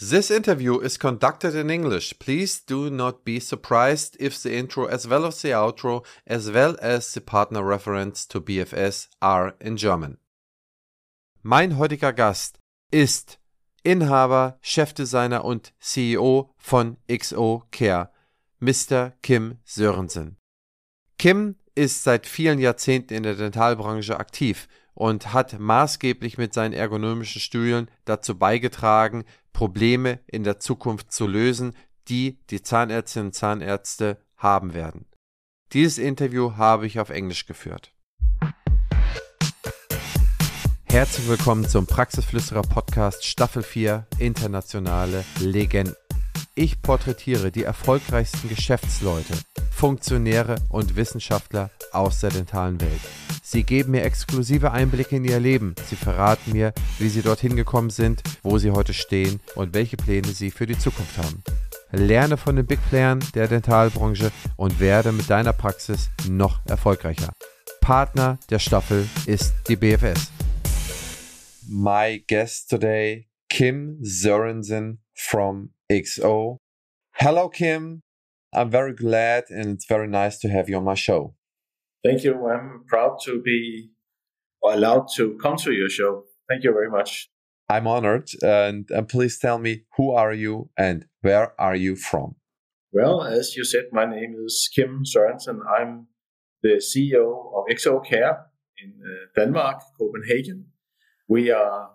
This interview is conducted in English. Please do not be surprised if the intro as well as the outro as well as the partner reference to BFS are in German. Mein heutiger Gast ist Inhaber, Chefdesigner und CEO von XO Care, Mr. Kim Sörensen. Kim ist seit vielen Jahrzehnten in der Dentalbranche aktiv und hat maßgeblich mit seinen ergonomischen Stühlen dazu beigetragen, Probleme in der Zukunft zu lösen, die die Zahnärztinnen und Zahnärzte haben werden. Dieses Interview habe ich auf Englisch geführt. Herzlich willkommen zum Praxisflüsterer Podcast Staffel 4 Internationale Legenden. Ich porträtiere die erfolgreichsten Geschäftsleute, Funktionäre und Wissenschaftler aus der dentalen Welt. Sie geben mir exklusive Einblicke in ihr Leben. Sie verraten mir, wie sie dorthin gekommen sind, wo sie heute stehen und welche Pläne sie für die Zukunft haben. Lerne von den Big Playern der Dentalbranche und werde mit deiner Praxis noch erfolgreicher. Partner der Staffel ist die BFS. My guest today, Kim Sörensen from XO. Hello, Kim. I'm very glad and it's very nice to have you on my show. Thank you. I'm proud to be allowed to come to your show. Thank you very much. I'm honored. And, and please tell me, who are you and where are you from? Well, as you said, my name is Kim Sørensen. I'm the CEO of XO Care in uh, Denmark, Copenhagen. We are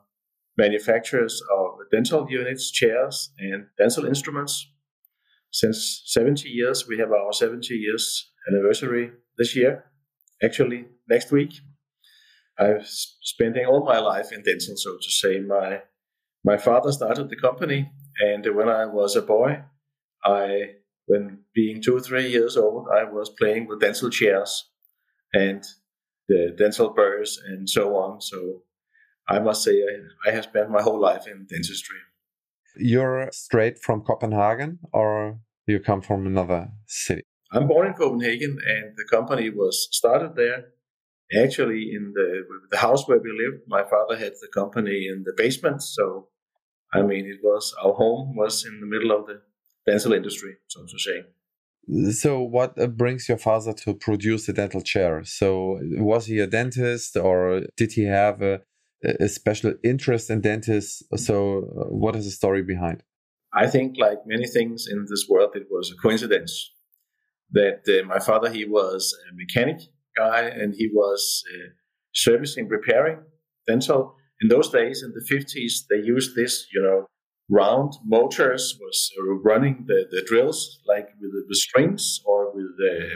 manufacturers of dental units, chairs, and dental instruments. Since 70 years, we have our 70 years anniversary this year actually next week. I've spending all my life in dental, so to say. My my father started the company, and when I was a boy, I when being two or three years old, I was playing with dental chairs and the dental burrs and so on. So I must say I, I have spent my whole life in dentistry. You're straight from Copenhagen, or you come from another city? I'm born in Copenhagen, and the company was started there. Actually, in the the house where we lived, my father had the company in the basement. So, I mean, it was our home was in the middle of the dental industry, so to say. So, what uh, brings your father to produce the dental chair? So, was he a dentist, or did he have a, a special interest in dentists? So, uh, what is the story behind? I think, like many things in this world, it was a coincidence that uh, my father he was a mechanic guy and he was uh, servicing repairing dental in those days in the 50s they used this you know round motors was running the, the drills like with the, strings or with the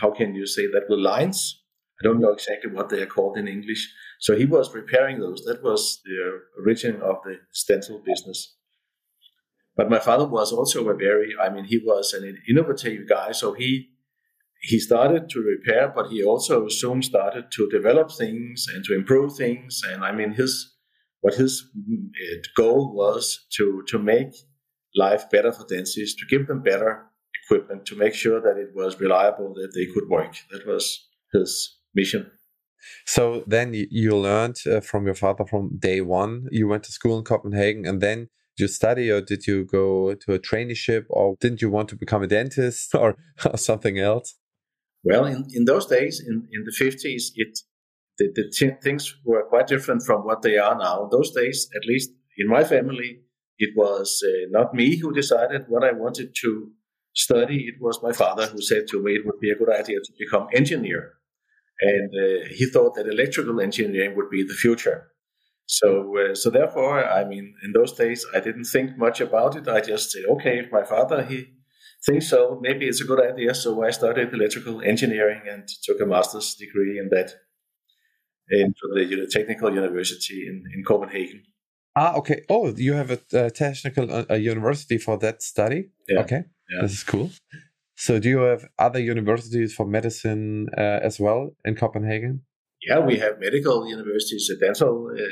how can you say that with lines i don't know exactly what they are called in english so he was repairing those that was the origin of the dental business but my father was also a very, I mean, he was an innovative guy. So he he started to repair, but he also soon started to develop things and to improve things. And I mean, his what his uh, goal was to to make life better for dentists, to give them better equipment, to make sure that it was reliable, that they could work. That was his mission. So then you learned uh, from your father from day one. You went to school in Copenhagen, and then you study or did you go to a traineeship or didn't you want to become a dentist or, something else? Well, in, in those days, in, in the 50s, it the, the t- things were quite different from what they are now. Those days, at least in my family, it was uh, not me who decided what I wanted to study. It was my father who said to me it would be a good idea to become engineer. And uh, he thought that electrical engineering would be the future. So, uh, so therefore, I mean, in those days, I didn't think much about it. I just said, okay, if my father he thinks so, maybe it's a good idea. So I studied electrical engineering and took a master's degree in that into the technical university in, in Copenhagen. Ah, okay. Oh, you have a, a technical a uh, university for that study. Yeah. Okay, yeah. this is cool. So, do you have other universities for medicine uh, as well in Copenhagen? yeah, we have medical universities, dental uh,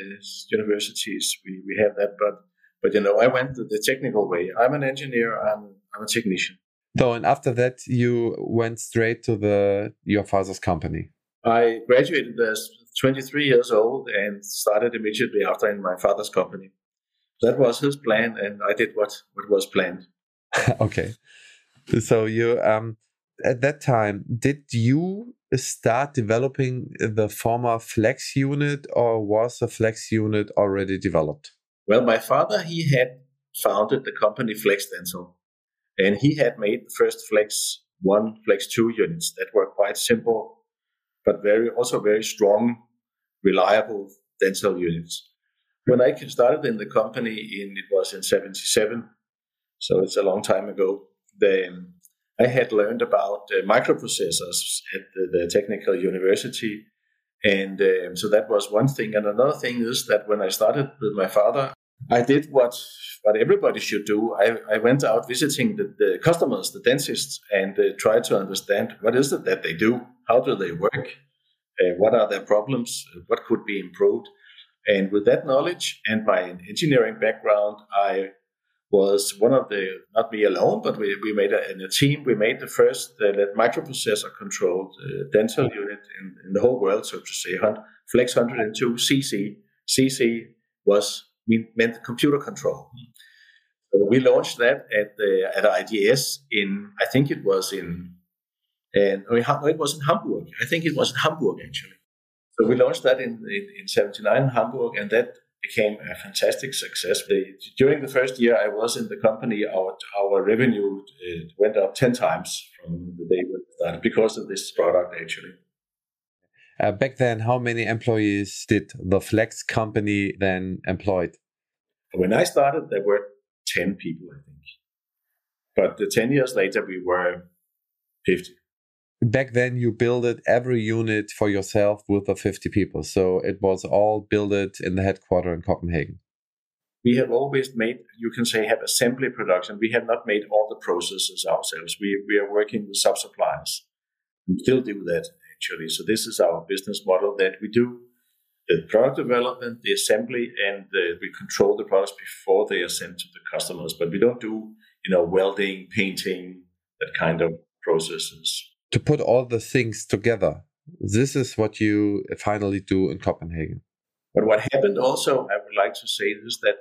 universities. We, we have that, but but you know, I went the technical way. I'm an engineer. I'm I'm a technician. So, and after that, you went straight to the your father's company. I graduated as 23 years old and started immediately after in my father's company. that was his plan, and I did what what was planned. okay, so you um at that time did you start developing the former Flex unit, or was the Flex unit already developed? Well, my father he had founded the company Flex Dental, and he had made the first Flex one, Flex two units that were quite simple, but very also very strong, reliable dental units. When I started in the company, in it was in '77, so it's a long time ago. Then I had learned about uh, microprocessors at the, the, technical university, and um, so that was one thing. And another thing is that when I started with my father, I did what what everybody should do. I, I went out visiting the, the customers, the dentists, and uh, tried to understand what is it that they do, how do they work, uh, what are their problems, what could be improved. And with that knowledge and my engineering background, I was one of the, not me alone, but we, we made a, in a team, we made the first uh, microprocessor controlled uh, dental unit in, in the whole world, so to say, Flex 102 CC. CC was meant computer control. So we launched that at the, at IDS in, I think it was in, and it was in Hamburg. I think it was in Hamburg actually. So we launched that in, in, in 79 in Hamburg, and that became a fantastic success. during the first year I was in the company, our, our revenue uh, went up 10 times from the day we started because of this product, actually. Uh, back then, how many employees did the Flex company then employed? When I started, there were 10 people, I think. But 10 years later, we were 50 back then you build it every unit for yourself with the 50 people. So it was all built in the headquarters in copenhagen. We have always made you can say have assembly production. We have not made all the processes ourselves. We, we are working with sub-suppliers. We still do that actually. So this is our business model that we do the product development the assembly and the, we control the products before they are sent to the customers. But we don't do you know welding painting that kind of processes to put all the things together. This is what you finally do in Copenhagen. But what happened also, I would like to say, is that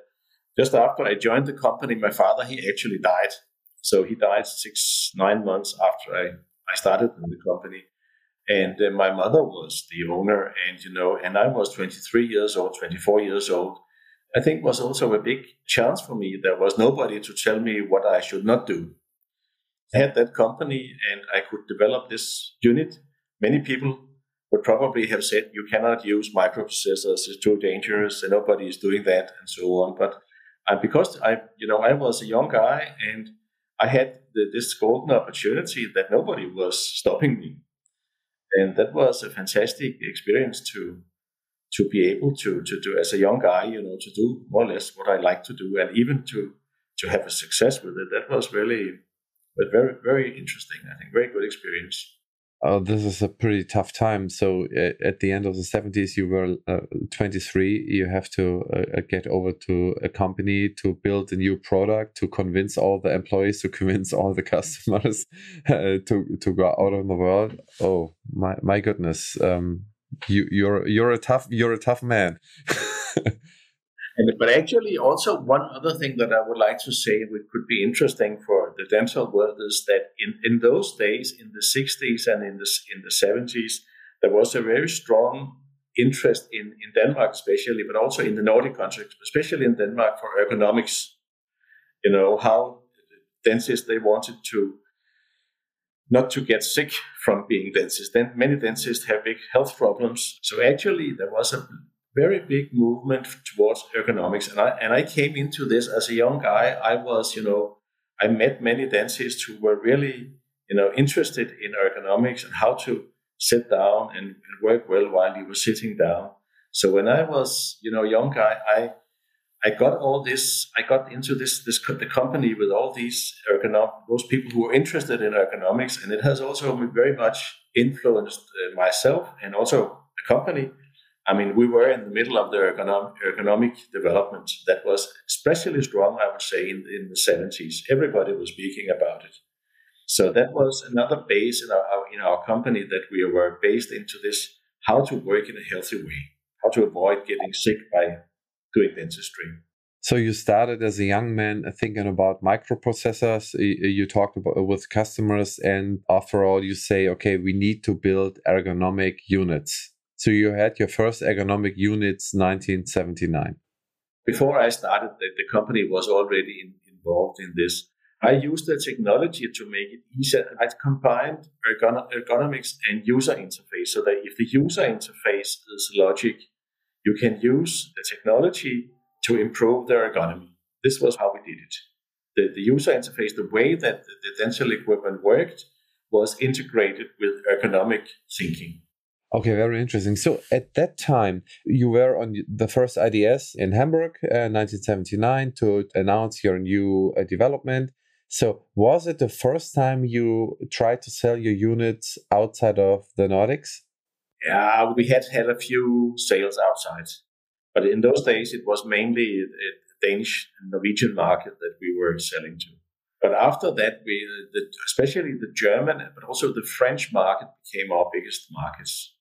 just after I joined the company, my father, he actually died. So he died six, nine months after I, I started in the company. And uh, my mother was the owner, and you know, and I was 23 years old, 24 years old. I think was also a big chance for me. There was nobody to tell me what I should not do had that company and I could develop this unit, many people would probably have said you cannot use microprocessors; it's too dangerous, and nobody is doing that, and so on. But uh, because I, you know, I was a young guy and I had the, this golden opportunity that nobody was stopping me, and that was a fantastic experience to to be able to to do as a young guy, you know, to do more or less what I like to do, and even to to have a success with it. That was really but very very interesting. I think very good experience. Oh, this is a pretty tough time. So at the end of the 70s, you were uh, 23. You have to uh, uh, get over to a company to build a new product, to convince all the employees, to convince all the customers uh, to to go out of the world. Oh my my goodness! Um, you you're you're a tough you're a tough man. But actually, also one other thing that I would like to say, which could be interesting for the dental world, is that in, in those days, in the 60s and in the, in the 70s, there was a very strong interest in, in Denmark, especially, but also in the Nordic countries, especially in Denmark, for ergonomics. You know, how dentists, they wanted to not to get sick from being dentists. Then many dentists have big health problems. So actually, there was a very big movement towards ergonomics. And I, and I came into this as a young guy. I was, you know, I met many dentists who were really, you know, interested in ergonomics and how to sit down and, and work well while you were sitting down. So when I was, you know, young guy, I I got all this. I got into this this the company with all these ergonomic those people who were interested in ergonomics, and it has also very much influenced uh, myself and also the company I mean, we were in the middle of the economic, ergonomic development that was especially strong, I would say, in, in the 70s. Everybody was speaking about it. So that was another base in our, in our company that we were based into this how to work in a healthy way, how to avoid getting sick by doing dentistry. So you started as a young man uh, thinking about microprocessors. Uh, you talked about uh, with customers, and after all, you say, okay, we need to build ergonomic units. So you had your first ergonomic units 1979. Before I started, the, the company was already in, involved in this. I used the technology to make it easier. I combined ergonomics and user interface so that if the user interface is logic, you can use the technology to improve the ergonomy. This was how we did it. The, the user interface, the way that the, the dental equipment worked, was integrated with ergonomic thinking. Okay, very interesting. So at that time, you were on the first IDS in Hamburg, uh, 1979, to announce your new uh, development. So was it the first time you tried to sell your units outside of the Nordics? Yeah, we had had a few sales outside. But in those days, it was mainly the Danish and Norwegian market that we were selling to. But after that, we, the, especially the German, but also the French market became our biggest markets.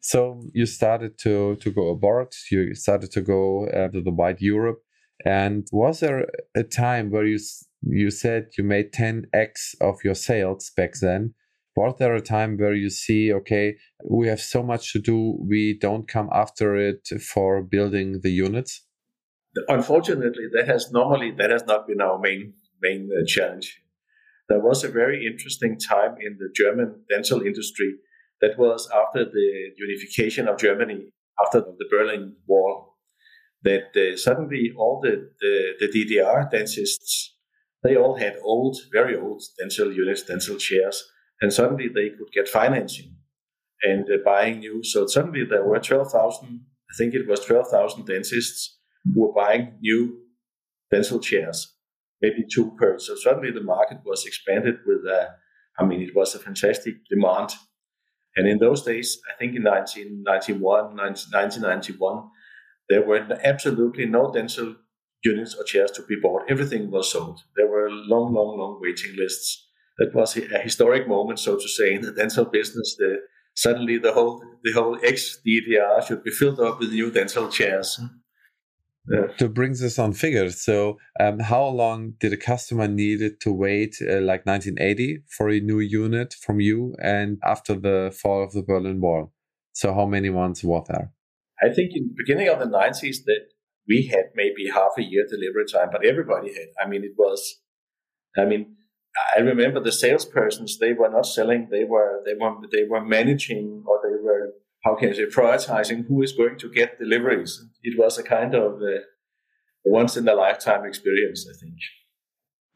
So you started to to go abroad. You started to go uh, to the wide Europe. And was there a time where you you said you made 10x of your sales back then? was there a time where you see okay we have so much to do we don't come after it for building the units unfortunately that has normally that has not been our main main uh, challenge there was a very interesting time in the german dental industry that was after the unification of germany after the berlin wall that uh, suddenly all the, the, the ddr dentists they all had old very old dental units dental chairs and suddenly they could get financing and uh, buying new. So suddenly there were 12,000, I think it was 12,000 dentists who were buying new dental chairs, maybe two per. So suddenly the market was expanded with, uh, I mean, it was a fantastic demand. And in those days, I think in 1991, 1991, there were absolutely no dental units or chairs to be bought. Everything was sold. There were long, long, long waiting lists that was a historic moment, so to say, in the dental business. The, suddenly, the whole the whole ex DDR should be filled up with new dental chairs. Yeah. To bring this on figures, so um, how long did a customer needed to wait, uh, like 1980, for a new unit from you, and after the fall of the Berlin Wall? So how many months was there? I think in the beginning of the 90s that we had maybe half a year delivery time, but everybody had. I mean, it was. I mean, I remember the salespersons; they were not selling; they were they were they were managing, or they were how can I say prioritizing who is going to get deliveries. It was a kind of once in a lifetime experience, I think.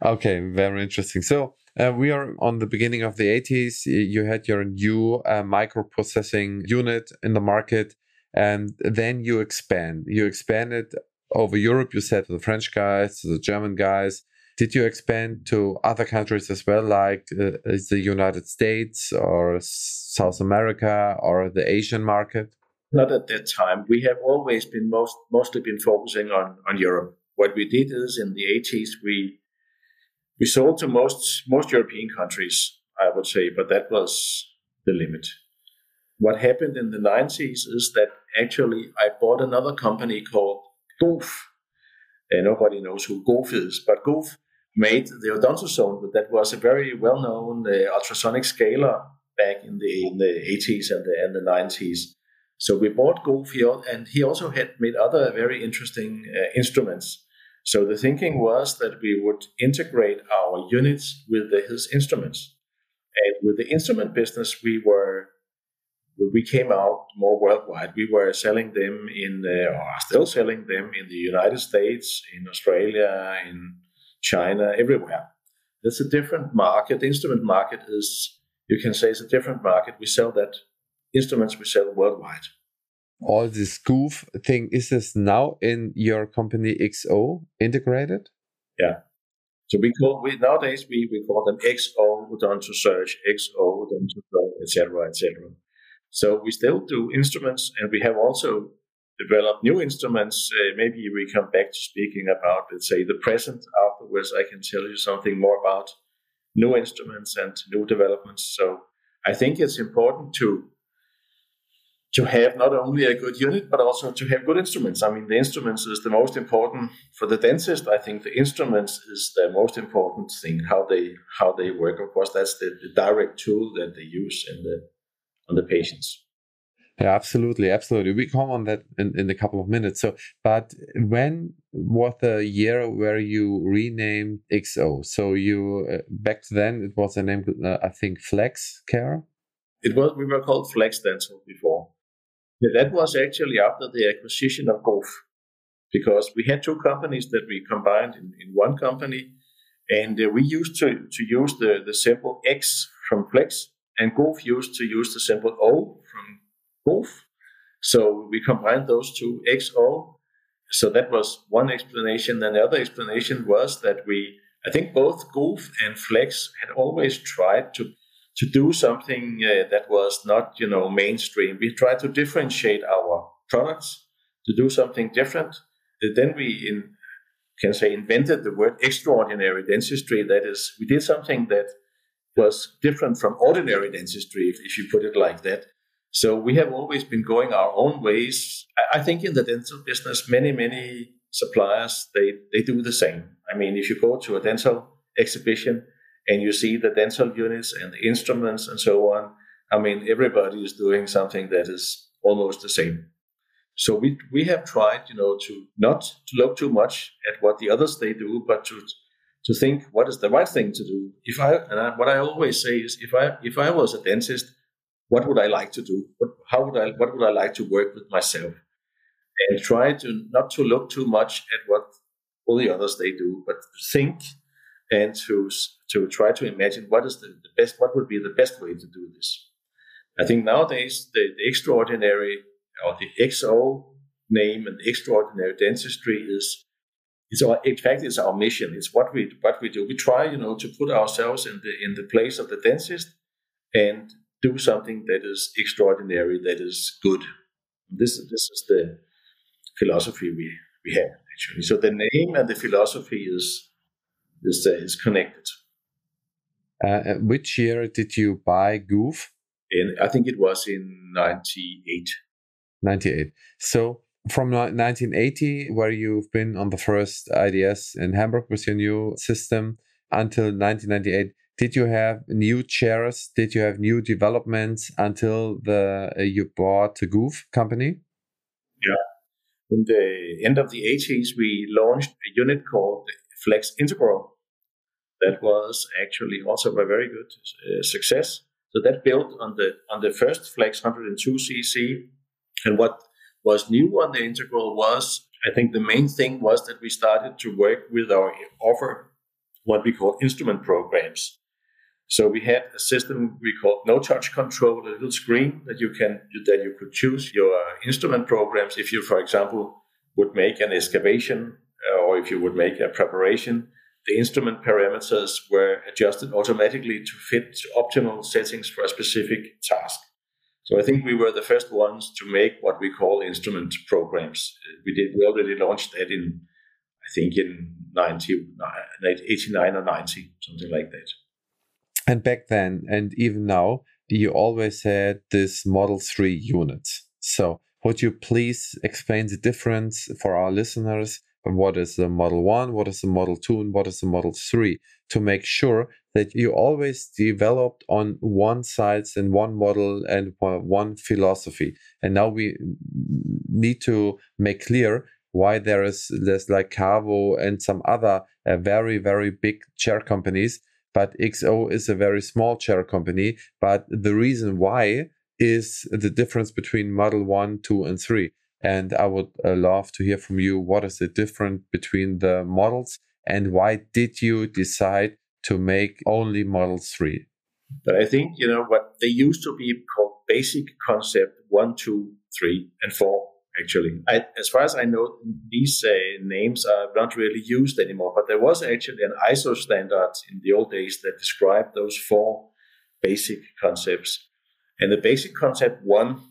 Okay, very interesting. So uh, we are on the beginning of the 80s. You had your new uh, microprocessing unit in the market, and then you expand. You expanded over Europe. You said to the French guys, to the German guys, did you expand to other countries as well, like uh, the United States or South America or the Asian market? Not at that time. We have always been most mostly been focusing on, on Europe. What we did is in the 80s we we sold to most most European countries, I would say, but that was the limit. What happened in the 90s is that actually I bought another company called Goof. And nobody knows who Goof is, but Goof made the odontoson but that was a very well-known uh, ultrasonic scaler back in the in the 80s and the, and the 90s. So we bought here, and he also had made other very interesting uh, instruments. So the thinking was that we would integrate our units with the, his instruments, and with the instrument business, we were we came out more worldwide. We were selling them in, uh, or still selling them in the United States, in Australia, in China, everywhere. It's a different market. The instrument market is, you can say, it's a different market. We sell that instruments we sell worldwide. All this goof thing is this now in your company XO integrated? Yeah. So we call we nowadays we, we call them XO Odontoson, XO Odontoson, etc. etc. So we still do instruments, and we have also developed new instruments. Uh, maybe we come back to speaking about, let's say, the present. Afterwards, I can tell you something more about new instruments and new developments. So I think it's important to to have not only a good unit but also to have good instruments. I mean, the instruments is the most important for the dentist. I think the instruments is the most important thing. How they how they work. Of course, that's the, the direct tool that they use in the on the patients. Yeah, absolutely, absolutely. We come on that in, in a couple of minutes. So, but when was the year where you renamed XO? So you uh, back then it was a name uh, I think Flex Care. It was we were called Flex Dental before. Yeah, that was actually after the acquisition of Goof, because we had two companies that we combined in, in one company, and uh, we used to to use the the simple X from Flex, and Goof used to use the simple O Goof. So we combined those two XO. So that was one explanation. And the other explanation was that we, I think both Goof and Flex had always tried to to do something uh, that was not, you know, mainstream. We tried to differentiate our products to do something different. Then we in, can say invented the word extraordinary dentistry. That is, we did something that was different from ordinary dentistry, if, if you put it like that. So we have always been going our own ways. I think in the dental business, many, many suppliers, they, they do the same. I mean, if you go to a dental exhibition and you see the dental units and the instruments and so on, I mean, everybody is doing something that is almost the same. So we, we have tried, you know, to not to look too much at what the others they do, but to to think what is the right thing to do. If I and I, what I always say is, if I if I was a dentist, what would I like to do? What, how would I, what would I like to work with myself? And try to not to look too much at what all the others they do, but think and to to try to imagine what is the, the best, what would be the best way to do this. I think nowadays the, the extraordinary or the XO name and extraordinary dentistry is it's our, in fact it's our mission. It's what we what we do. We try, you know, to put ourselves in the in the place of the dentist and do something that is extraordinary, that is good. This, this is the philosophy we, we have, actually. So the name and the philosophy is, is, uh, is connected. Uh, which year did you buy Goof? In, I think it was in 98. 98. So from 1980, where you've been on the first IDS in Hamburg with your new system, until 1998, did you have new chairs? Did you have new developments until the uh, you bought the Goof company? Yeah. In the end of the 80s, we launched a unit called Flex Integral. That was actually also a very good uh, success. So that built on the on the first Flex 102cc. And what was new on the Integral was, I think the main thing was that we started to work with our offer what we call instrument programs. So we had a system we called no touch control, a little screen that you can that you could choose your instrument programs. If you, for example, would make an excavation uh, or if you would make a preparation, the instrument parameters were adjusted automatically to fit optimal settings for a specific task. So I think we were the first ones to make what we call instrument programs. We did we already launched that in I think in 90, 89 or 90, something like that. And back then, and even now, you always had this Model 3 units. So, would you please explain the difference for our listeners? What is the Model 1, what is the Model 2, and what is the Model 3 to make sure that you always developed on one side and one model and one philosophy. And now we need to make clear why there is there's like KaVo and some other uh, very very big chair companies but XO is a very small chair company. But the reason why is the difference between Model 1, 2, and 3. And I would uh, love to hear from you what is the difference between the models and why did you decide to make only Model 3? But I think, you know, what they used to be called basic concept one, two, three, and 4 actually. I, as far as I know, these uh, names are not really used anymore, but there was actually an ISO standard in the old days that described those four basic concepts. And the basic concept one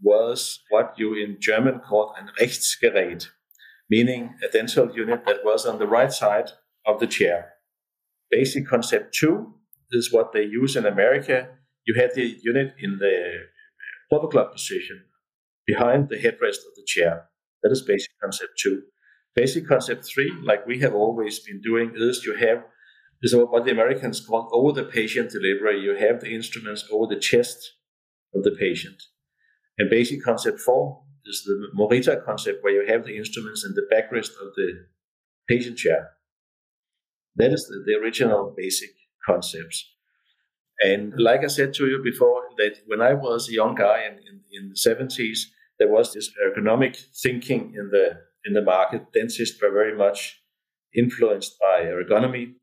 was what you in German called ein Rechtsgerät, meaning a dental unit that was on the right side of the chair. Basic concept two is what they use in America. You had the unit in the club position behind the headrest of the chair. That is basic concept two. Basic concept three, like we have always been doing, is you have is what the Americans call over the patient delivery. You have the instruments over the chest of the patient. And basic concept four is the Morita concept, where you have the instruments in the backrest of the patient chair. That is the, the original basic concepts. And like I said to you before, that when I was a young guy in, in, in the 70s, there was this ergonomic thinking in the in the market. Dentists were very much influenced by ergonomy.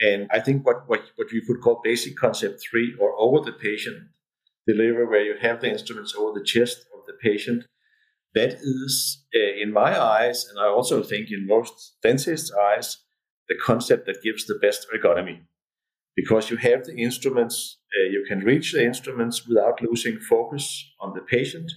And I think what, what, what we could call basic concept three or over the patient delivery, where you have the instruments over the chest of the patient, that is, uh, in my eyes, and I also think in most dentists' eyes, the concept that gives the best ergonomy. Because you have the instruments, uh, you can reach the instruments without losing focus on the patient.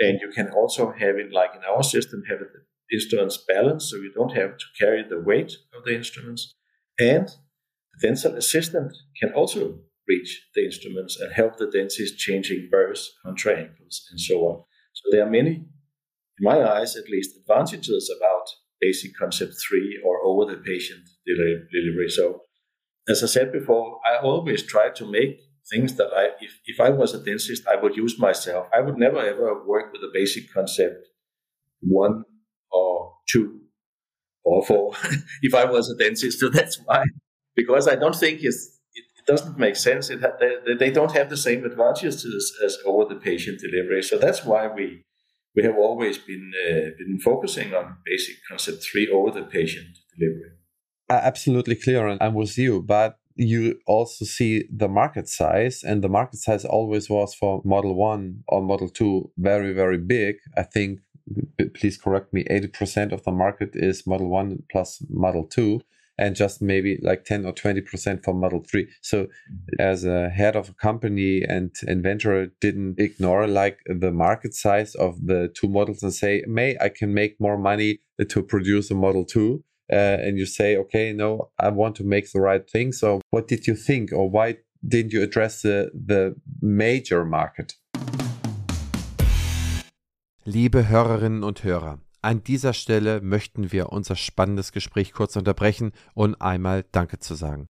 And you can also have it, like in our system, have the instruments balanced so you don't have to carry the weight of the instruments. And the dental assistant can also reach the instruments and help the dentist changing burrs, contraangles, and so on. So there are many, in my eyes at least, advantages about basic concept three or over the patient delivery. So as I said before, I always try to make things that I, if, if I was a dentist, I would use myself. I would never ever work with a basic concept one or two or four if I was a dentist. So that's why, because I don't think it's, it, it doesn't make sense. It they, they don't have the same advantages as, over the patient delivery. So that's why we we have always been uh, been focusing on basic concept three over the patient delivery. Absolutely clear, and I'm with you. But you also see the market size, and the market size always was for Model One or Model Two very very big. I think please correct me, 80% of the market is Model 1 plus Model 2 and just maybe like 10 or 20% for Model 3. So mm-hmm. as a head of a company and inventor didn't ignore like the market size of the two models and say, may I can make more money to produce a Model 2. Uh, and you say, okay, no, I want to make the right thing. So what did you think or why didn't you address the, the major market? Liebe Hörerinnen und Hörer, an dieser Stelle möchten wir unser spannendes Gespräch kurz unterbrechen und einmal Danke zu sagen.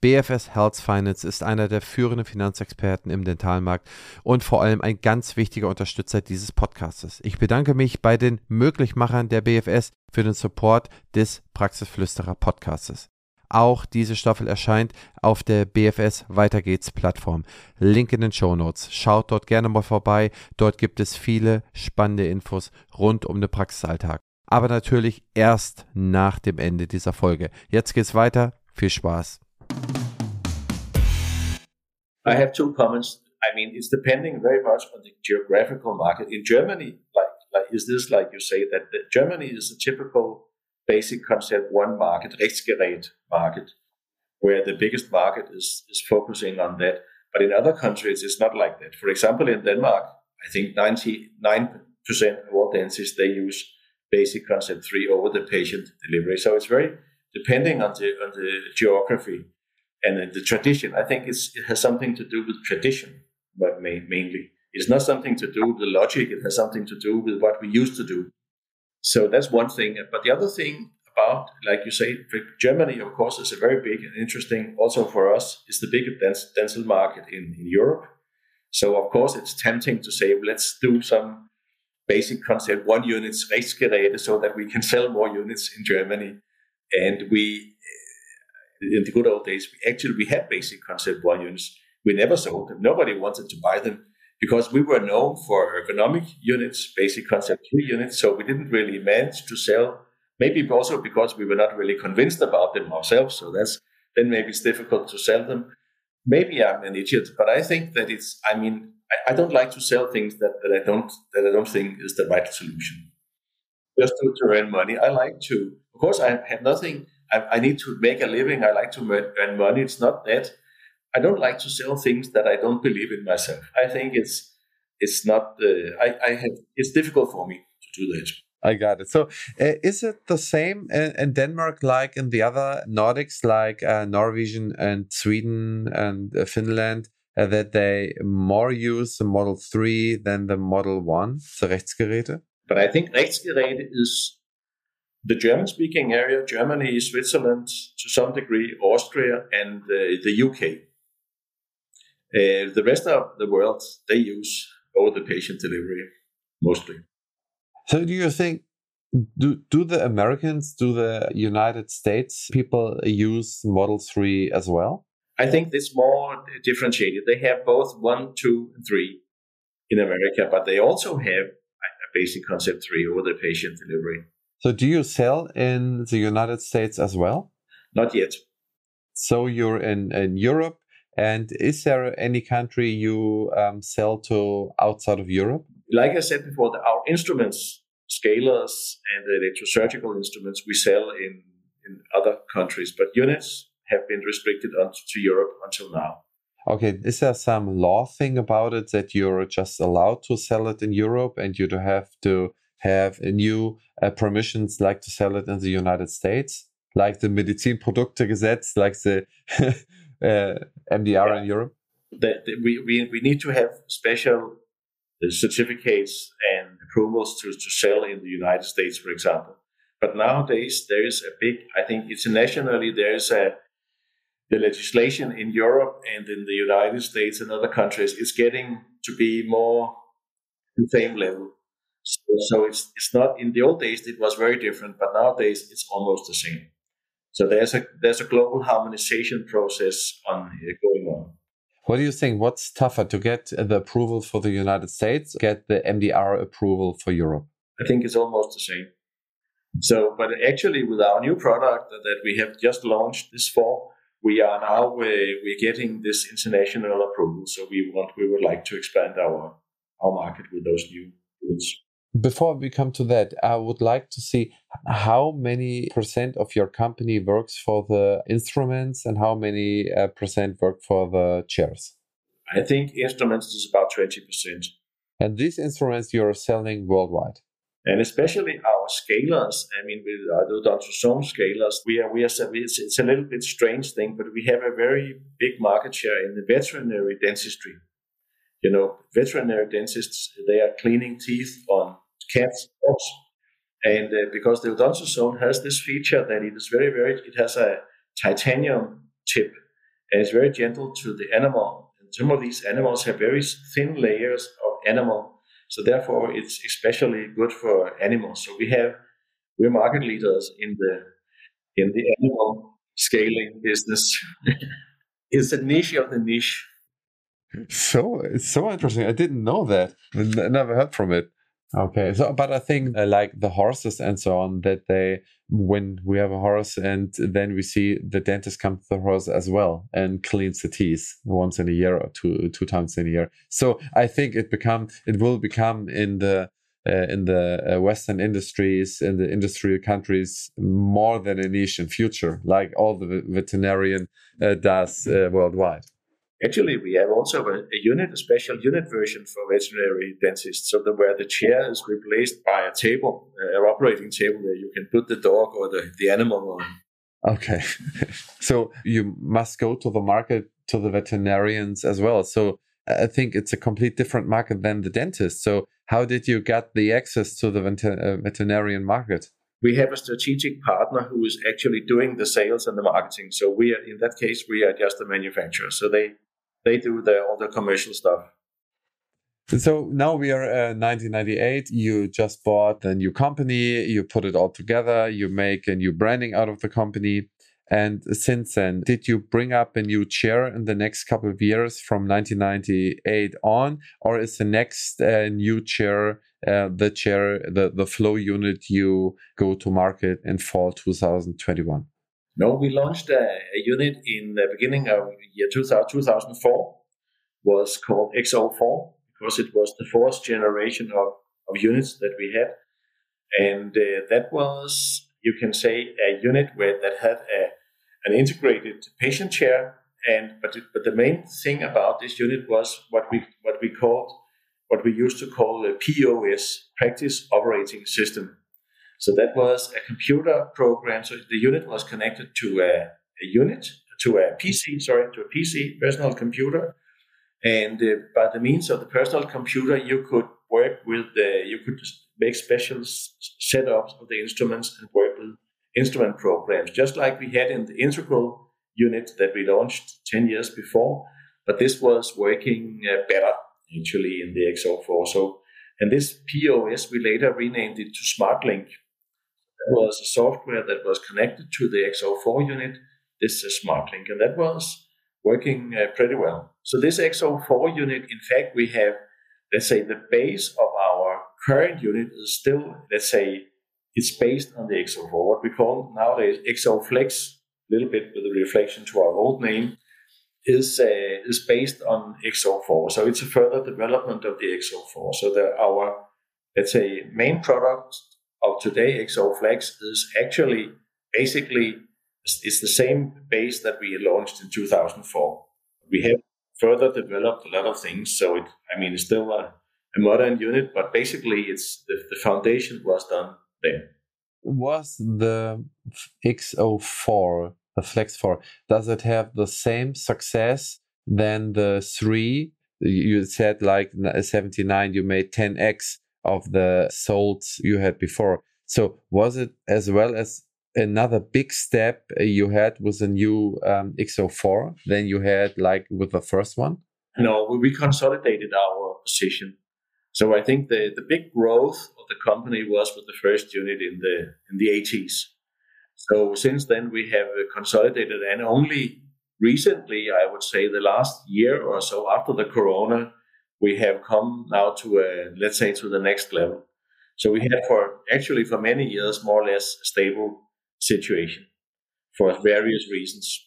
BFS Health Finance ist einer der führenden Finanzexperten im Dentalmarkt und vor allem ein ganz wichtiger Unterstützer dieses Podcastes. Ich bedanke mich bei den Möglichmachern der BFS für den Support des Praxisflüsterer Podcastes. Auch diese Staffel erscheint auf der BFS Weiter geht's Plattform. Link in den Show Notes. Schaut dort gerne mal vorbei. Dort gibt es viele spannende Infos rund um den Praxisalltag. Aber natürlich erst nach dem Ende dieser Folge. Jetzt geht's weiter. Viel Spaß. I have two comments. I mean, it's depending very much on the geographical market. In Germany, like, like is this like you say that Germany is a typical basic concept one market, Rechtsgerät market, where the biggest market is, is focusing on that. But in other countries, it's not like that. For example, in Denmark, I think 99% of all dentists, they use basic concept three over the patient delivery. So it's very depending on the, on the geography and the tradition. I think it has something to do with tradition, but mainly. It's not something to do with the logic. It has something to do with what we used to do. So that's one thing. But the other thing about, like you say, Germany, of course, is a very big and interesting, also for us, is the biggest dental market in, in Europe. So, of course, it's tempting to say, let's do some basic concept, one units, Rechtsgeräte, so that we can sell more units in Germany. And we, in the good old days, we actually we had basic concept one units. We never sold them. Nobody wanted to buy them because we were known for ergonomic units, basic concept 3 units, so we didn't really manage to sell. Maybe also because we were not really convinced about them ourselves, so that's then maybe it's difficult to sell them. Maybe I'm an idiot, but I think that it's. I mean, I, I don't like to sell things that, that I don't that I don't think is the right solution. Just to earn money, I like to. Of course, I have nothing. I, I need to make a living. I like to earn money. It's not that I don't like to sell things that I don't believe in myself. I think it's it's not. Uh, I I have. It's difficult for me to do that. I got it. So, uh, is it the same in, in, Denmark like in the other Nordics, like uh, Norwegian and Sweden and uh, Finland? uh, that they more use the Model 3 than the Model 1, the Rechtsgeräte? But I think Rechtsgeräte is the German speaking area, Germany, Switzerland, to some degree, Austria, and uh, the UK. Uh, the rest of the world, they use over the patient delivery mostly. So, do you think do do the Americans, do the United States people use Model Three as well? I think it's more differentiated. They have both one, two, and three in America, but they also have a basic concept three over the patient delivery. So, do you sell in the United States as well? Not yet. So, you're in, in Europe, and is there any country you um, sell to outside of Europe? Like I said before, our instruments, scalers, and the electrosurgical instruments, we sell in, in other countries, but units have been restricted to Europe until now. Okay, is there some law thing about it that you're just allowed to sell it in Europe and you have to have a new uh, permissions like to sell it in the United States, like the Medizinproduktegesetz, like the uh, MDR yeah. in Europe? The, we, we, we need to have special uh, certificates and approvals to, to sell in the United States, for example. But nowadays, there is a big, I think internationally, there is a the legislation in Europe and in the United States and other countries is getting to be more the same level. So, so, it's it's not in the old days it was very different, but nowadays it's almost the same. So there's a there's a global harmonization process on uh, going on. What do you think? What's tougher to get the approval for the United States, get the MDR approval for Europe? I think it's almost the same. So, but actually, with our new product that we have just launched this fall, we are now uh, we're getting this international approval. So we want we would like to expand our our market with those new goods. Before we come to that, I would like to see how many percent of your company works for the instruments and how many uh, percent work for the chairs. I think instruments is about twenty percent. And these instruments you're selling worldwide and especially our scalers. I mean, with our ultrasound scalers, we are we are it's, it's a little bit strange thing, but we have a very big market share in the veterinary dentistry. You know, veterinary dentists they are cleaning teeth on cats, dogs, and uh, because the odontoson has this feature that it is very very it has a titanium tip and it's very gentle to the animal. And some of these animals have very thin layers of animal so therefore, it's especially good for animals. So we have we're market leaders in the in the animal scaling business. it's a niche of the niche. So it's so interesting. I didn't know that. I never heard from it. Okay, so but I think uh, like the horses and so on that they when we have a horse and then we see the dentist come to the horse as well and cleans the teeth once in a year or two two times in a year. So I think it become it will become in the uh, in the uh, Western industries in the industrial countries more than a niche in future, like all the veterinarian uh, does uh, worldwide. Actually, we have also a, a, unit, a special unit version for veterinary dentists, so that where the chair is replaced by a table, uh, an operating table where you can put the dog or the, the animal on. Okay. so you must go to the market to the veterinarians as well. So I think it's a complete different market than the dentist. So how did you get the access to the vet- uh, veterinarian market? we have a strategic partner who is actually doing the sales and the marketing. So we are in that case we are just a manufacturer. So they they do the, all the commercial stuff. So now we are uh, 1998. You just bought a new company. You put it all together. You make a new branding out of the company. And since then, did you bring up a new chair in the next couple of years from 1998 on, or is the next uh, new chair uh, the chair, the the flow unit you go to market in fall 2021? No, we launched a, a unit in the beginning of year 2000, 2004, was called XO4 because it was the fourth generation of, of units that we had. And uh, that was, you can say, a unit where that had a, an integrated patient chair. And but it, but the main thing about this unit was what we what we called what we used to call the POS practice operating system. So that was a computer program. So the unit was connected to a, a unit, to a PC, sorry, to a PC, personal computer. And uh, by the means of the personal computer, you could work with the, you could make special setups of the instruments and work with instrument programs, just like we had in the integral unit that we launched 10 years before. But this was working uh, better actually in the XO4. So, and this POS, we later renamed it to SmartLink. That was a software that was connected to the XO4 unit. This is SmartLink, and that was working uh, pretty well. So this XO4 unit, in fact, we have, let's say, the base of our current unit is still, let's say, it's based on the XO4, what we call nowadays XO Flex, a little bit with a reflection to our old name, is uh, is based on XO4. So it's a further development of the XO4. So the, our, let's say, main product of today, XO Flex, is actually basically it's the same base that we launched in 2004. We have further developed a lot of things. So it, I mean, it's still a, a modern unit, but basically, it's the, the foundation was done there. Was the XO4 the Flex 4 does it have the same success than the 3? You said like uh, 79, you made 10x of the sold you had before. So was it as well as another big step you had with the new um, XO4 than you had like with the first one? No, we consolidated our position. So I think the, the big growth of the company was with the first unit in the in the 80s. So since then we have consolidated and only recently, I would say the last year or so after the corona, we have come now to a, let's say to the next level. So we had for actually for many years more or less stable situation for various reasons.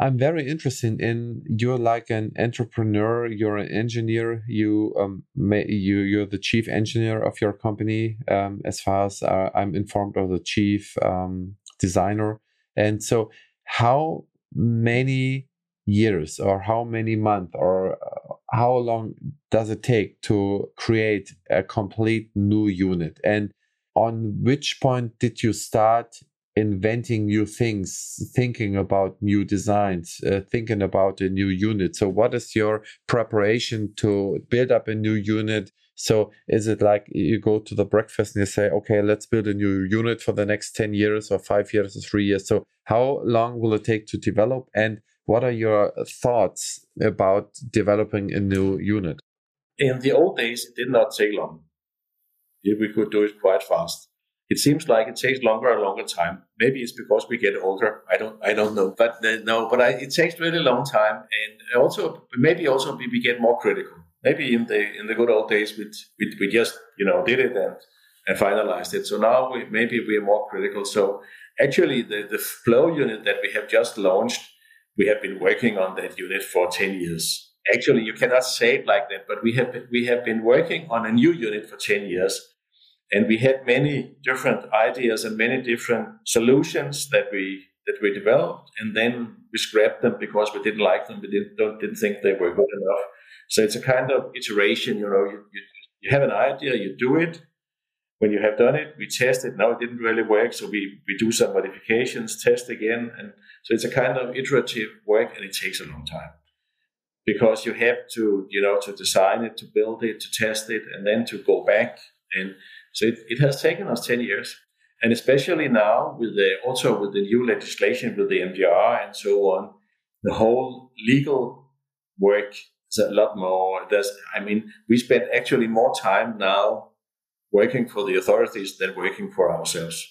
I'm very interested in you're like an entrepreneur, you're an engineer, you um may, you you're the chief engineer of your company um, as far as uh, I'm informed of the chief um, designer. And so how many years or how many months or uh, how long does it take to create a complete new unit and on which point did you start inventing new things, thinking about new designs, uh, thinking about a new unit. So, what is your preparation to build up a new unit? So, is it like you go to the breakfast and you say, okay, let's build a new unit for the next 10 years or five years or three years? So, how long will it take to develop? And what are your thoughts about developing a new unit? In the old days, it did not take long. We could do it quite fast it seems like it takes longer and longer time. Maybe it's because we get older. I don't I don't know, but uh, no, but I, it takes really long time, and also maybe also we, we get more critical. Maybe in the in the good old days we we, we just you know did it and and finalized it. So now we, maybe we are more critical. So actually, the the flow unit that we have just launched, we have been working on that unit for ten years. Actually, you cannot say it like that, but we have we have been working on a new unit for ten years and we had many different ideas and many different solutions that we that we developed, and then we scrapped them because we didn't like them. We didn't don't, didn't think they were good enough. So it's a kind of iteration. You know, you, you, you have an idea, you do it. When you have done it, we test it. Now it didn't really work, so we, we do some modifications, test again, and so it's a kind of iterative work, and it takes a long time because you have to you know to design it, to build it, to test it, and then to go back and so it, it has taken us 10 years. And especially now with the, also with the new legislation with the MDR and so on, the whole legal work is a lot more. There's, I mean, we spend actually more time now working for the authorities than working for ourselves.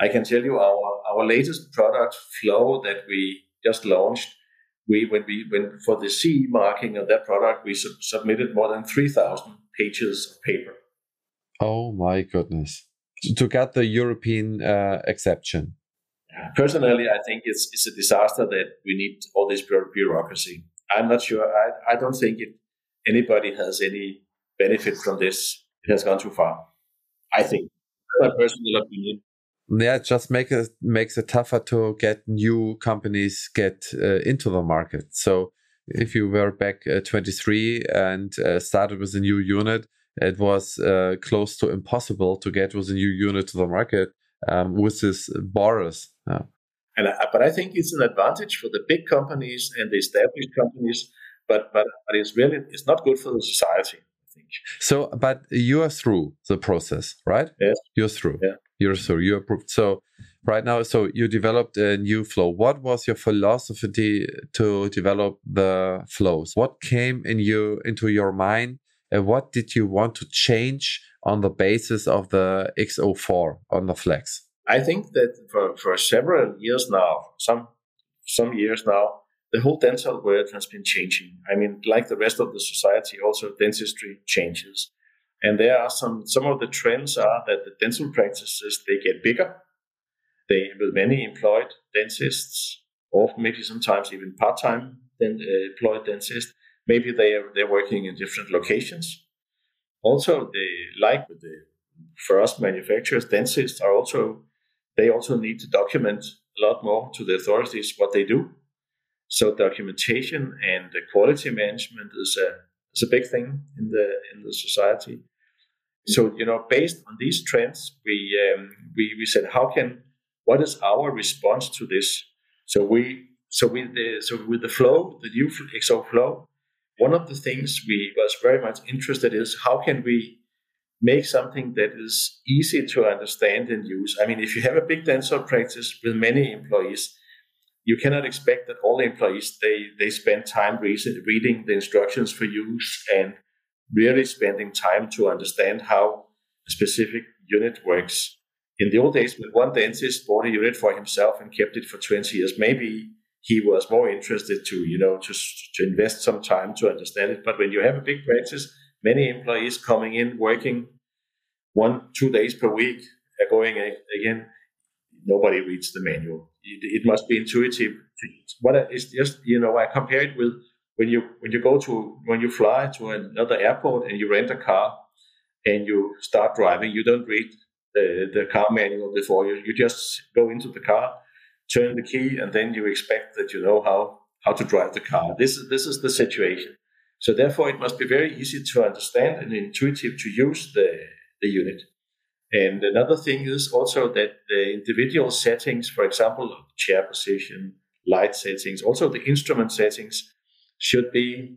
I can tell you our, our latest product flow that we just launched. We when we when for the CE marking of that product, we sub- submitted more than three thousand pages of paper. Oh my goodness. To get the European uh, exception. Personally, I think it's, it's a disaster that we need all this bureaucracy. I'm not sure. I, I don't think it, anybody has any benefit from this. It has gone too far. I think. My personal opinion. Yeah, it just make it makes it tougher to get new companies get uh, into the market. So if you were back uh, 23 and uh, started with a new unit, it was uh, close to impossible to get with a new unit to the market um, with this borders. Yeah. And I, but I think it's an advantage for the big companies and the established companies but but but it's really it's not good for the society. I think. So, but you are through the process, right? Yes, you're through. Yeah, you're through. You're approved. So, right now, so you developed a new flow. What was your philosophy to develop the flows? What came in you into your mind, and what did you want to change on the basis of the XO4 on the Flex? I think that for, for several years now, some some years now, the whole dental world has been changing. I mean, like the rest of the society, also dentistry changes. And there are some some of the trends are that the dental practices they get bigger. They with many employed dentists, or maybe sometimes even part-time then, uh, employed dentists. Maybe they are they're working in different locations. Also, they like with the for us manufacturers, dentists are also they also need to document a lot more to the authorities what they do. So documentation and the quality management is a is a big thing in the in the society. So you know, based on these trends, we um, we we said, how can what is our response to this? So we so with the so with the flow, the new XO flow, one of the things we was very much interested is how can we make something that is easy to understand and use. I mean, if you have a big dental practice with many employees, you cannot expect that all employees they they spend time reading the instructions for use and really spending time to understand how a specific unit works. In the old days, when one dentist bought a unit for himself and kept it for 20 years, maybe he was more interested to, you know, to, to invest some time to understand it. But when you have a big practice, many employees coming in, working one, two days per week, are going again, nobody reads the manual. It, it must be intuitive. What is just, you know, I compare it with when you when you go to when you fly to another airport and you rent a car and you start driving, you don't read the, the car manual before you. You just go into the car, turn the key, and then you expect that you know how how to drive the car. This is this is the situation. So therefore, it must be very easy to understand and intuitive to use the, the unit. And another thing is also that the individual settings, for example, chair position, light settings, also the instrument settings, should be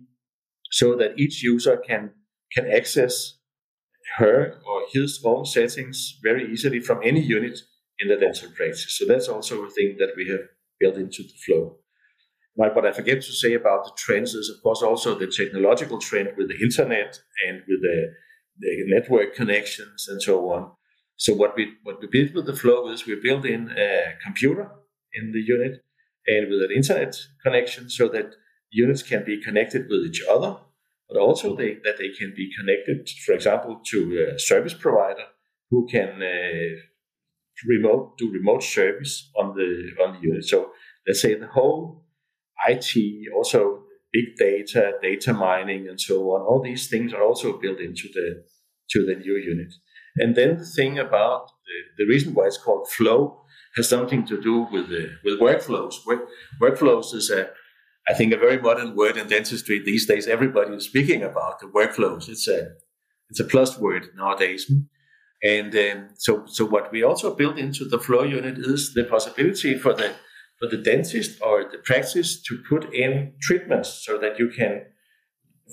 so that each user can can access her or his own settings very easily from any unit in the dental practice. So that's also a thing that we have built into the flow. But what I forget to say about the trends is, of course, also the technological trend with the internet and with the, the network connections and so on. So what we what we built with the flow is we built in a computer in the unit and with an internet connection so that units can be connected with each other, but also they, that they can be connected, for example, to a service provider who can uh, remote do remote service on the on the unit. So let's say the whole IT, also big data, data mining, and so on. All these things are also built into the to the new unit. And then the thing about the, the reason why it's called flow has something to do with the with workflows. Work, workflows is a I think a very modern word in dentistry these days. Everybody is speaking about the workflows. It's a it's a plus word nowadays. And um, so so what we also built into the flow unit is the possibility for the for the dentist or the practice to put in treatments so that you can,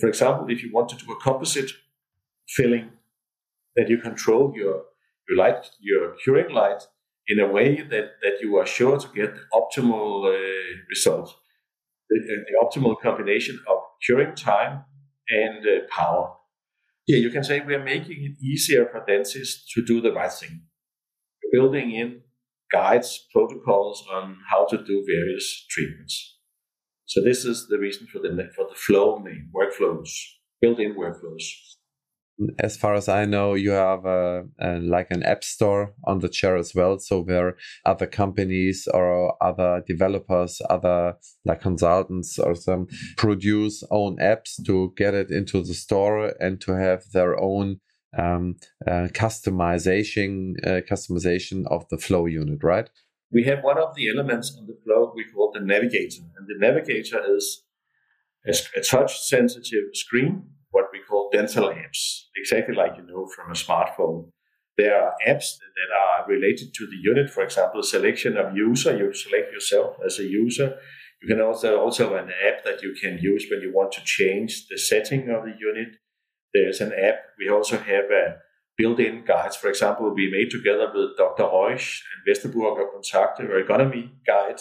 for example, if you want to do a composite filling, that you control your your light your curing light in a way that that you are sure to get the optimal uh, result the, the optimal combination of curing time and uh, power. Yeah, you can say we're making it easier for dentists to do the right thing. Building in guides, protocols on how to do various treatments. So this is the reason for the for the flow name, workflows, built-in workflows as far as I know, you have a, a, like an app store on the chair as well. So where other companies or other developers, other like consultants or some produce own apps to get it into the store and to have their own um, uh, customization uh, customization of the flow unit, right? We have one of the elements on the flow we call the navigator, and the navigator is a, a touch sensitive screen what we call dental apps, exactly like you know from a smartphone. There are apps that are related to the unit, for example, selection of user. You select yourself as a user. You can also also an app that you can use when you want to change the setting of the unit. There's an app. We also have a built-in guides. For example, we made together with Dr. Reusch and Westerburger Kontakte ergonomy guide.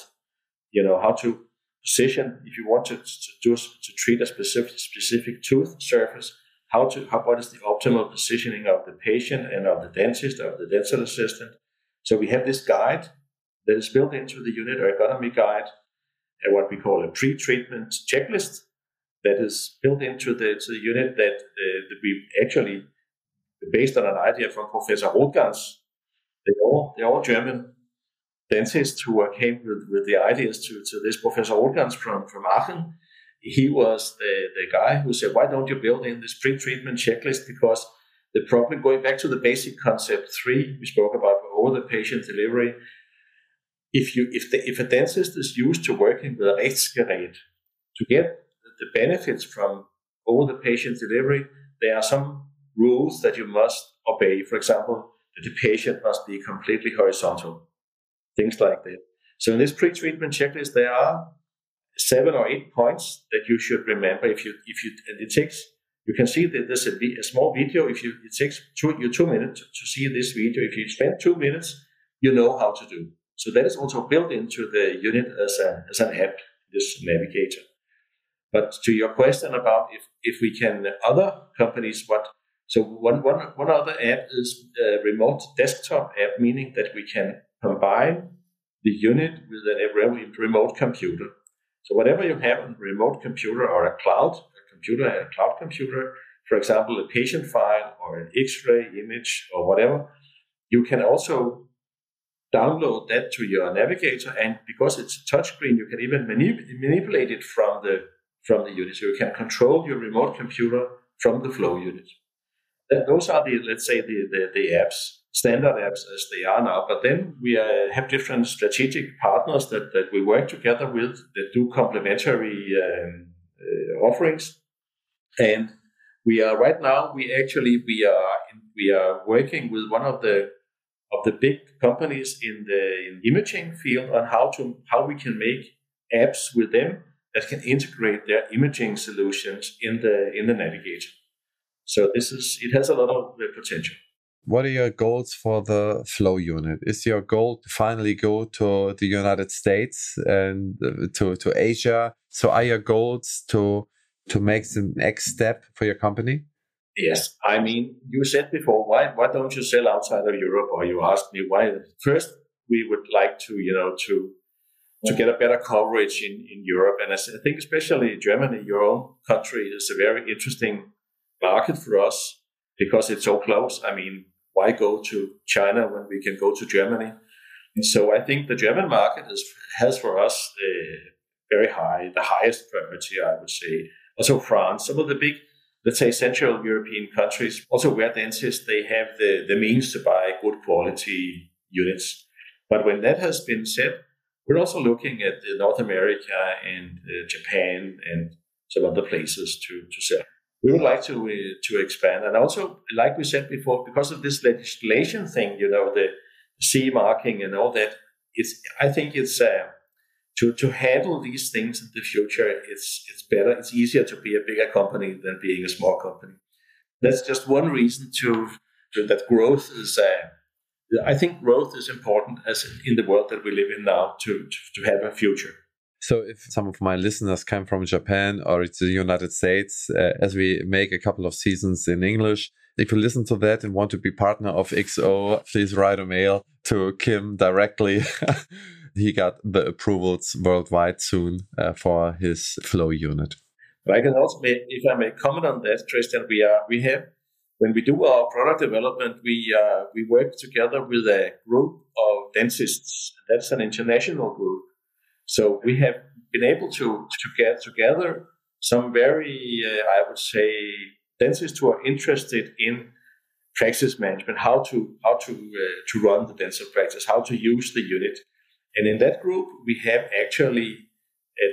You know how to position if you want to, to do to treat a specific specific tooth surface. How to how what is the optimal positioning of the patient and of the dentist of the dental assistant. So we have this guide that is built into the unit ergonomy guide and what we call a pre-treatment checklist that is built into the, to the unit that, uh, that we actually based on an idea from Professor Rothgans. They're all, they're all German dentists who came with, with the ideas to, to this Professor Rothgans from, from Aachen. He was the, the guy who said, why don't you build in this pre-treatment checklist? Because the problem, going back to the basic concept three we spoke about over the patient delivery, if you if the if a dentist is used to working with a rechtsgerät to get the benefits from over the patient delivery, there are some rules that you must obey. For example, that the patient must be completely horizontal, things like that. So in this pre-treatment checklist, there are seven or eight points that you should remember. If you if you it takes you can see that there's a, a small video. If you it takes two, you two minutes to see this video. If you spend two minutes, you know how to do. So that is also built into the unit as, a, as an app, this navigator. But to your question about if, if we can, other companies, what so one, one, one other app is a remote desktop app, meaning that we can combine the unit with a remote computer. So whatever you have on a remote computer or a cloud, a computer, a cloud computer, for example, a patient file or an X-ray image or whatever, you can also download that to your navigator, and because it's a touchscreen, you can even manip- manipulate it from the from the unit. So you can control your remote computer from the flow unit. Those are the let's say the, the, the apps, standard apps as they are now. But then we uh, have different strategic partners that, that we work together with that do complementary um, uh, offerings, and we are right now we actually we are we are working with one of the of the big companies in the in imaging field on how to how we can make apps with them that can integrate their imaging solutions in the in the navigator. So this is it has a lot of potential. What are your goals for the flow unit? Is your goal to finally go to the United States and uh, to to Asia? So are your goals to to make the next step for your company? Yes, I mean, you said before, why why don't you sell outside of Europe? Or you asked me why. First, we would like to, you know, to to get a better coverage in, in Europe, and I think especially Germany, your own country, is a very interesting market for us because it's so close. I mean, why go to China when we can go to Germany? And so I think the German market is, has for us very high, the highest priority, I would say. Also France, some of the big let's say Central European countries, also where dentists they have the, the means to buy good quality units. But when that has been said, we're also looking at North America and uh, Japan and some other places to, to sell. We would like to uh, to expand, and also, like we said before, because of this legislation thing, you know, the CE marking and all that. It's I think it's uh, to, to handle these things in the future, it's it's better, it's easier to be a bigger company than being a small company. That's just one reason to, to that growth is. Uh, I think growth is important as in the world that we live in now to, to, to have a future. So, if some of my listeners come from Japan or it's the United States, uh, as we make a couple of seasons in English, if you listen to that and want to be partner of XO, please write a mail to Kim directly. he got the approvals worldwide soon uh, for his flow unit. But I can also, make, if I may comment on that, Christian, we are we have when we do our product development, we uh, we work together with a group of dentists. That's an international group. So we have been able to to get together some very, uh, I would say, dentists who are interested in practice management, how to how to uh, to run the dental practice, how to use the unit. And in that group, we have actually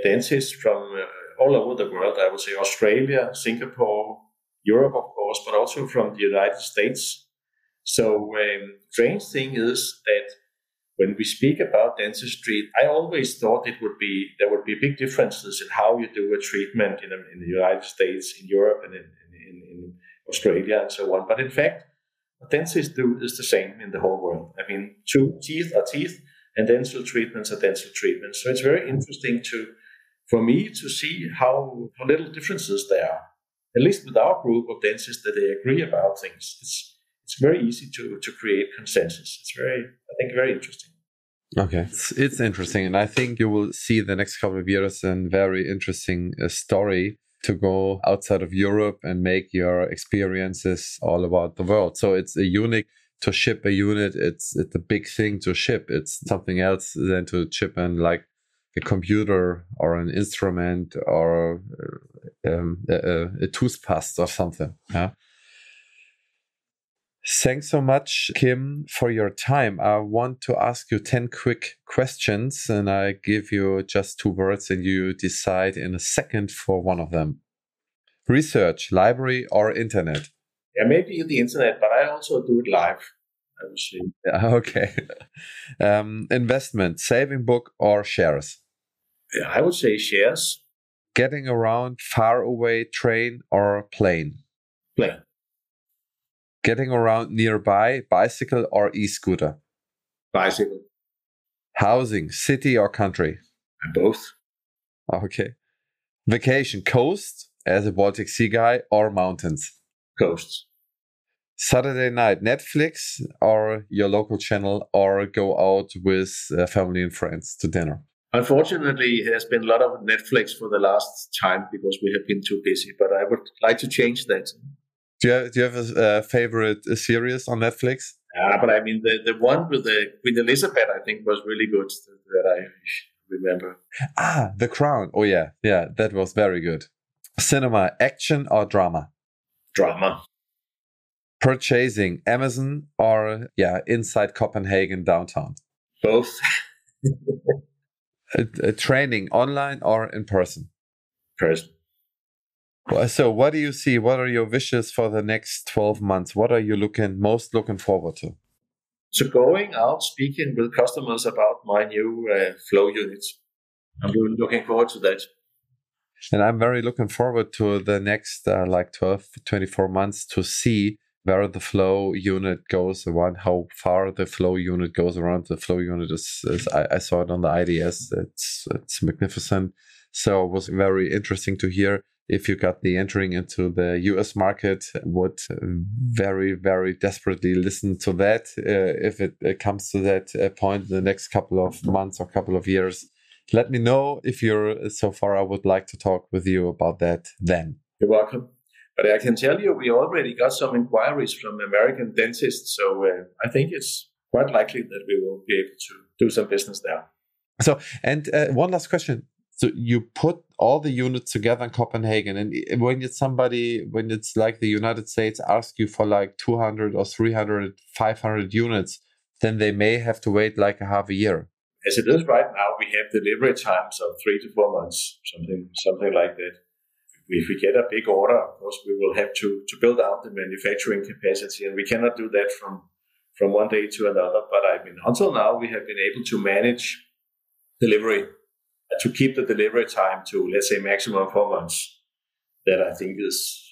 dentists from uh, all over the world. I would say Australia, Singapore, Europe, of course, but also from the United States. So, um, strange thing is that when we speak about dentistry, I always thought it would be there would be big differences in how you do a treatment in, in the United States, in Europe, and in, in, in Australia, and so on. But in fact, dentists do is the same in the whole world. I mean, two teeth are teeth, and dental treatments are dental treatments. So it's very interesting to, for me, to see how, how little differences there are. At least with our group of dentists, that they agree about things. It's it's very easy to to create consensus. It's very, I think, very interesting. Okay, it's, it's interesting, and I think you will see the next couple of years a very interesting uh, story to go outside of Europe and make your experiences all about the world. So it's a unique to ship a unit. It's it's a big thing to ship. It's something else than to chip in like a computer or an instrument or uh, um, a, a, toothpaste or something. Yeah. Thanks so much, Kim, for your time. I want to ask you 10 quick questions, and I give you just two words, and you decide in a second for one of them. Research, library, or internet? Yeah, maybe the internet, but I also do it live. I would say. Okay. Um, investment, saving book, or shares? Yeah, I would say shares. Getting around, far away, train or plane? Plane getting around nearby, bicycle or e scooter? Bicycle. Housing, city or country? Both. Okay. Vacation, coast as a Baltic Sea guy or mountains? Coasts. Saturday night, Netflix or your local channel or go out with uh, family and friends to dinner? Unfortunately, there's been a lot of Netflix for the last time because we have been too busy, but I would like to change that. Do you have, do you have a, favorite uh, series on Netflix? Yeah, but I mean the, the one with the Queen Elizabeth, I think, was really good that I remember. Ah, The Crown. Oh yeah, yeah, that was very good. Cinema, action or drama? Drama. Purchasing, Amazon or yeah, inside Copenhagen downtown? Both. a, a training online or in person? Person. So, what do you see? What are your wishes for the next 12 months? What are you looking most looking forward to? So, going out speaking with customers about my new uh, flow units. I'm really looking forward to that. And I'm very looking forward to the next uh, like 12, 24 months to see where the flow unit goes around, how far the flow unit goes around. The flow unit is, is I, I saw it on the IDS. It's it's magnificent. So it was very interesting to hear if you got the entering into the US market, would very, very desperately listen to that uh, if it, it, comes to that uh, point in the next couple of months or couple of years. Let me know if you're so far. I would like to talk with you about that then. You're welcome. But I can tell you, we already got some inquiries from American dentists. So uh, I think it's quite likely that we will be able to do some business there. So, and uh, one last question so you put all the units together in Copenhagen, and when it's somebody, when it's like the United States ask you for like 200 or 300, 500 units, then they may have to wait like a half a year. As it is right now, we have delivery times of three to four months, something something like that. If we get a big order, of course, we will have to, to build out the manufacturing capacity, and we cannot do that from from one day to another. But I mean, until now, we have been able to manage delivery to keep the delivery time to let's say maximum four months that I think is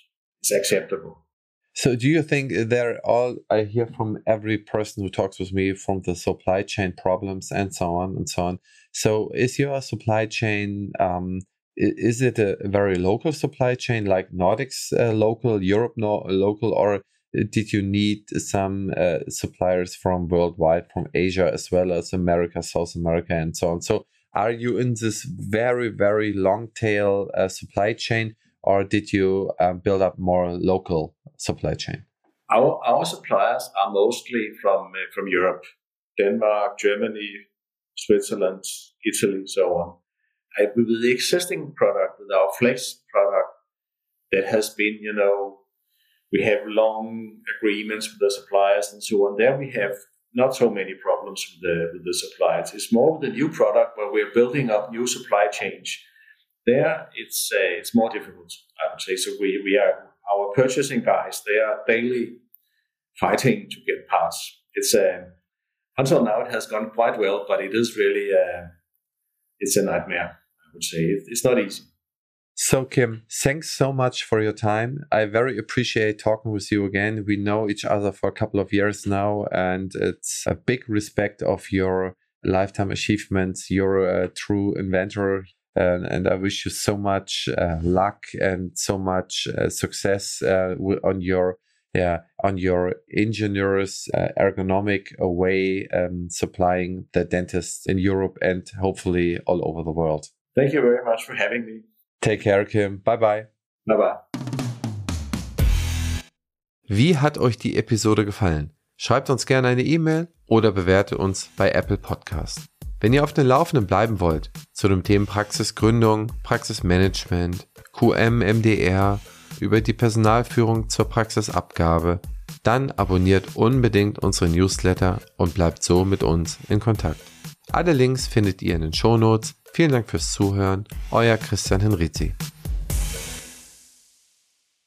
is acceptable. So, do you think they're all? I hear from every person who talks with me from the supply chain problems and so on and so on. So, is your supply chain? Um, is it a very local supply chain like Nordics uh, local, Europe no local, or did you need some uh, suppliers from worldwide, from Asia as well as America, South America, and so on? So, are you in this very very long tail uh, supply chain or did you uh, build up more local supply chain? Our our suppliers are mostly from uh, from europe. Denmark germany switzerland italy so on. I, with the existing product with our flex product that has been you know we have long agreements with the suppliers and so on there we have not so many problems with the, with the suppliers. It's more with the new product where we're building up new supply chains. There, it's uh, it's more difficult, I would say. So we, we are our purchasing guys. They are daily fighting to get parts. It's uh, until now, it has gone quite well, but it is really uh, it's a nightmare. I would say it's not easy. So, Kim, thanks so much for your time. I very appreciate talking with you again. We know each other for a couple of years now, and it's a big respect of your lifetime achievements. You're a true inventor, and, and I wish you so much uh, luck and so much uh, success uh, on your yeah on your ingenious uh, ergonomic way um, supplying the dentists in Europe and hopefully all over the world. Thank you very much for having me. Take care, Kim. Bye bye. Bye bye. Wie hat euch die Episode gefallen? Schreibt uns gerne eine E-Mail oder bewerte uns bei Apple Podcast. Wenn ihr auf dem Laufenden bleiben wollt zu den Themen Praxisgründung, Praxismanagement, QM, MDR, über die Personalführung zur Praxisabgabe, dann abonniert unbedingt unsere Newsletter und bleibt so mit uns in Kontakt. Alle Links findet ihr in den Shownotes. Vielen Dank fürs Zuhören. Euer Christian Henrizi.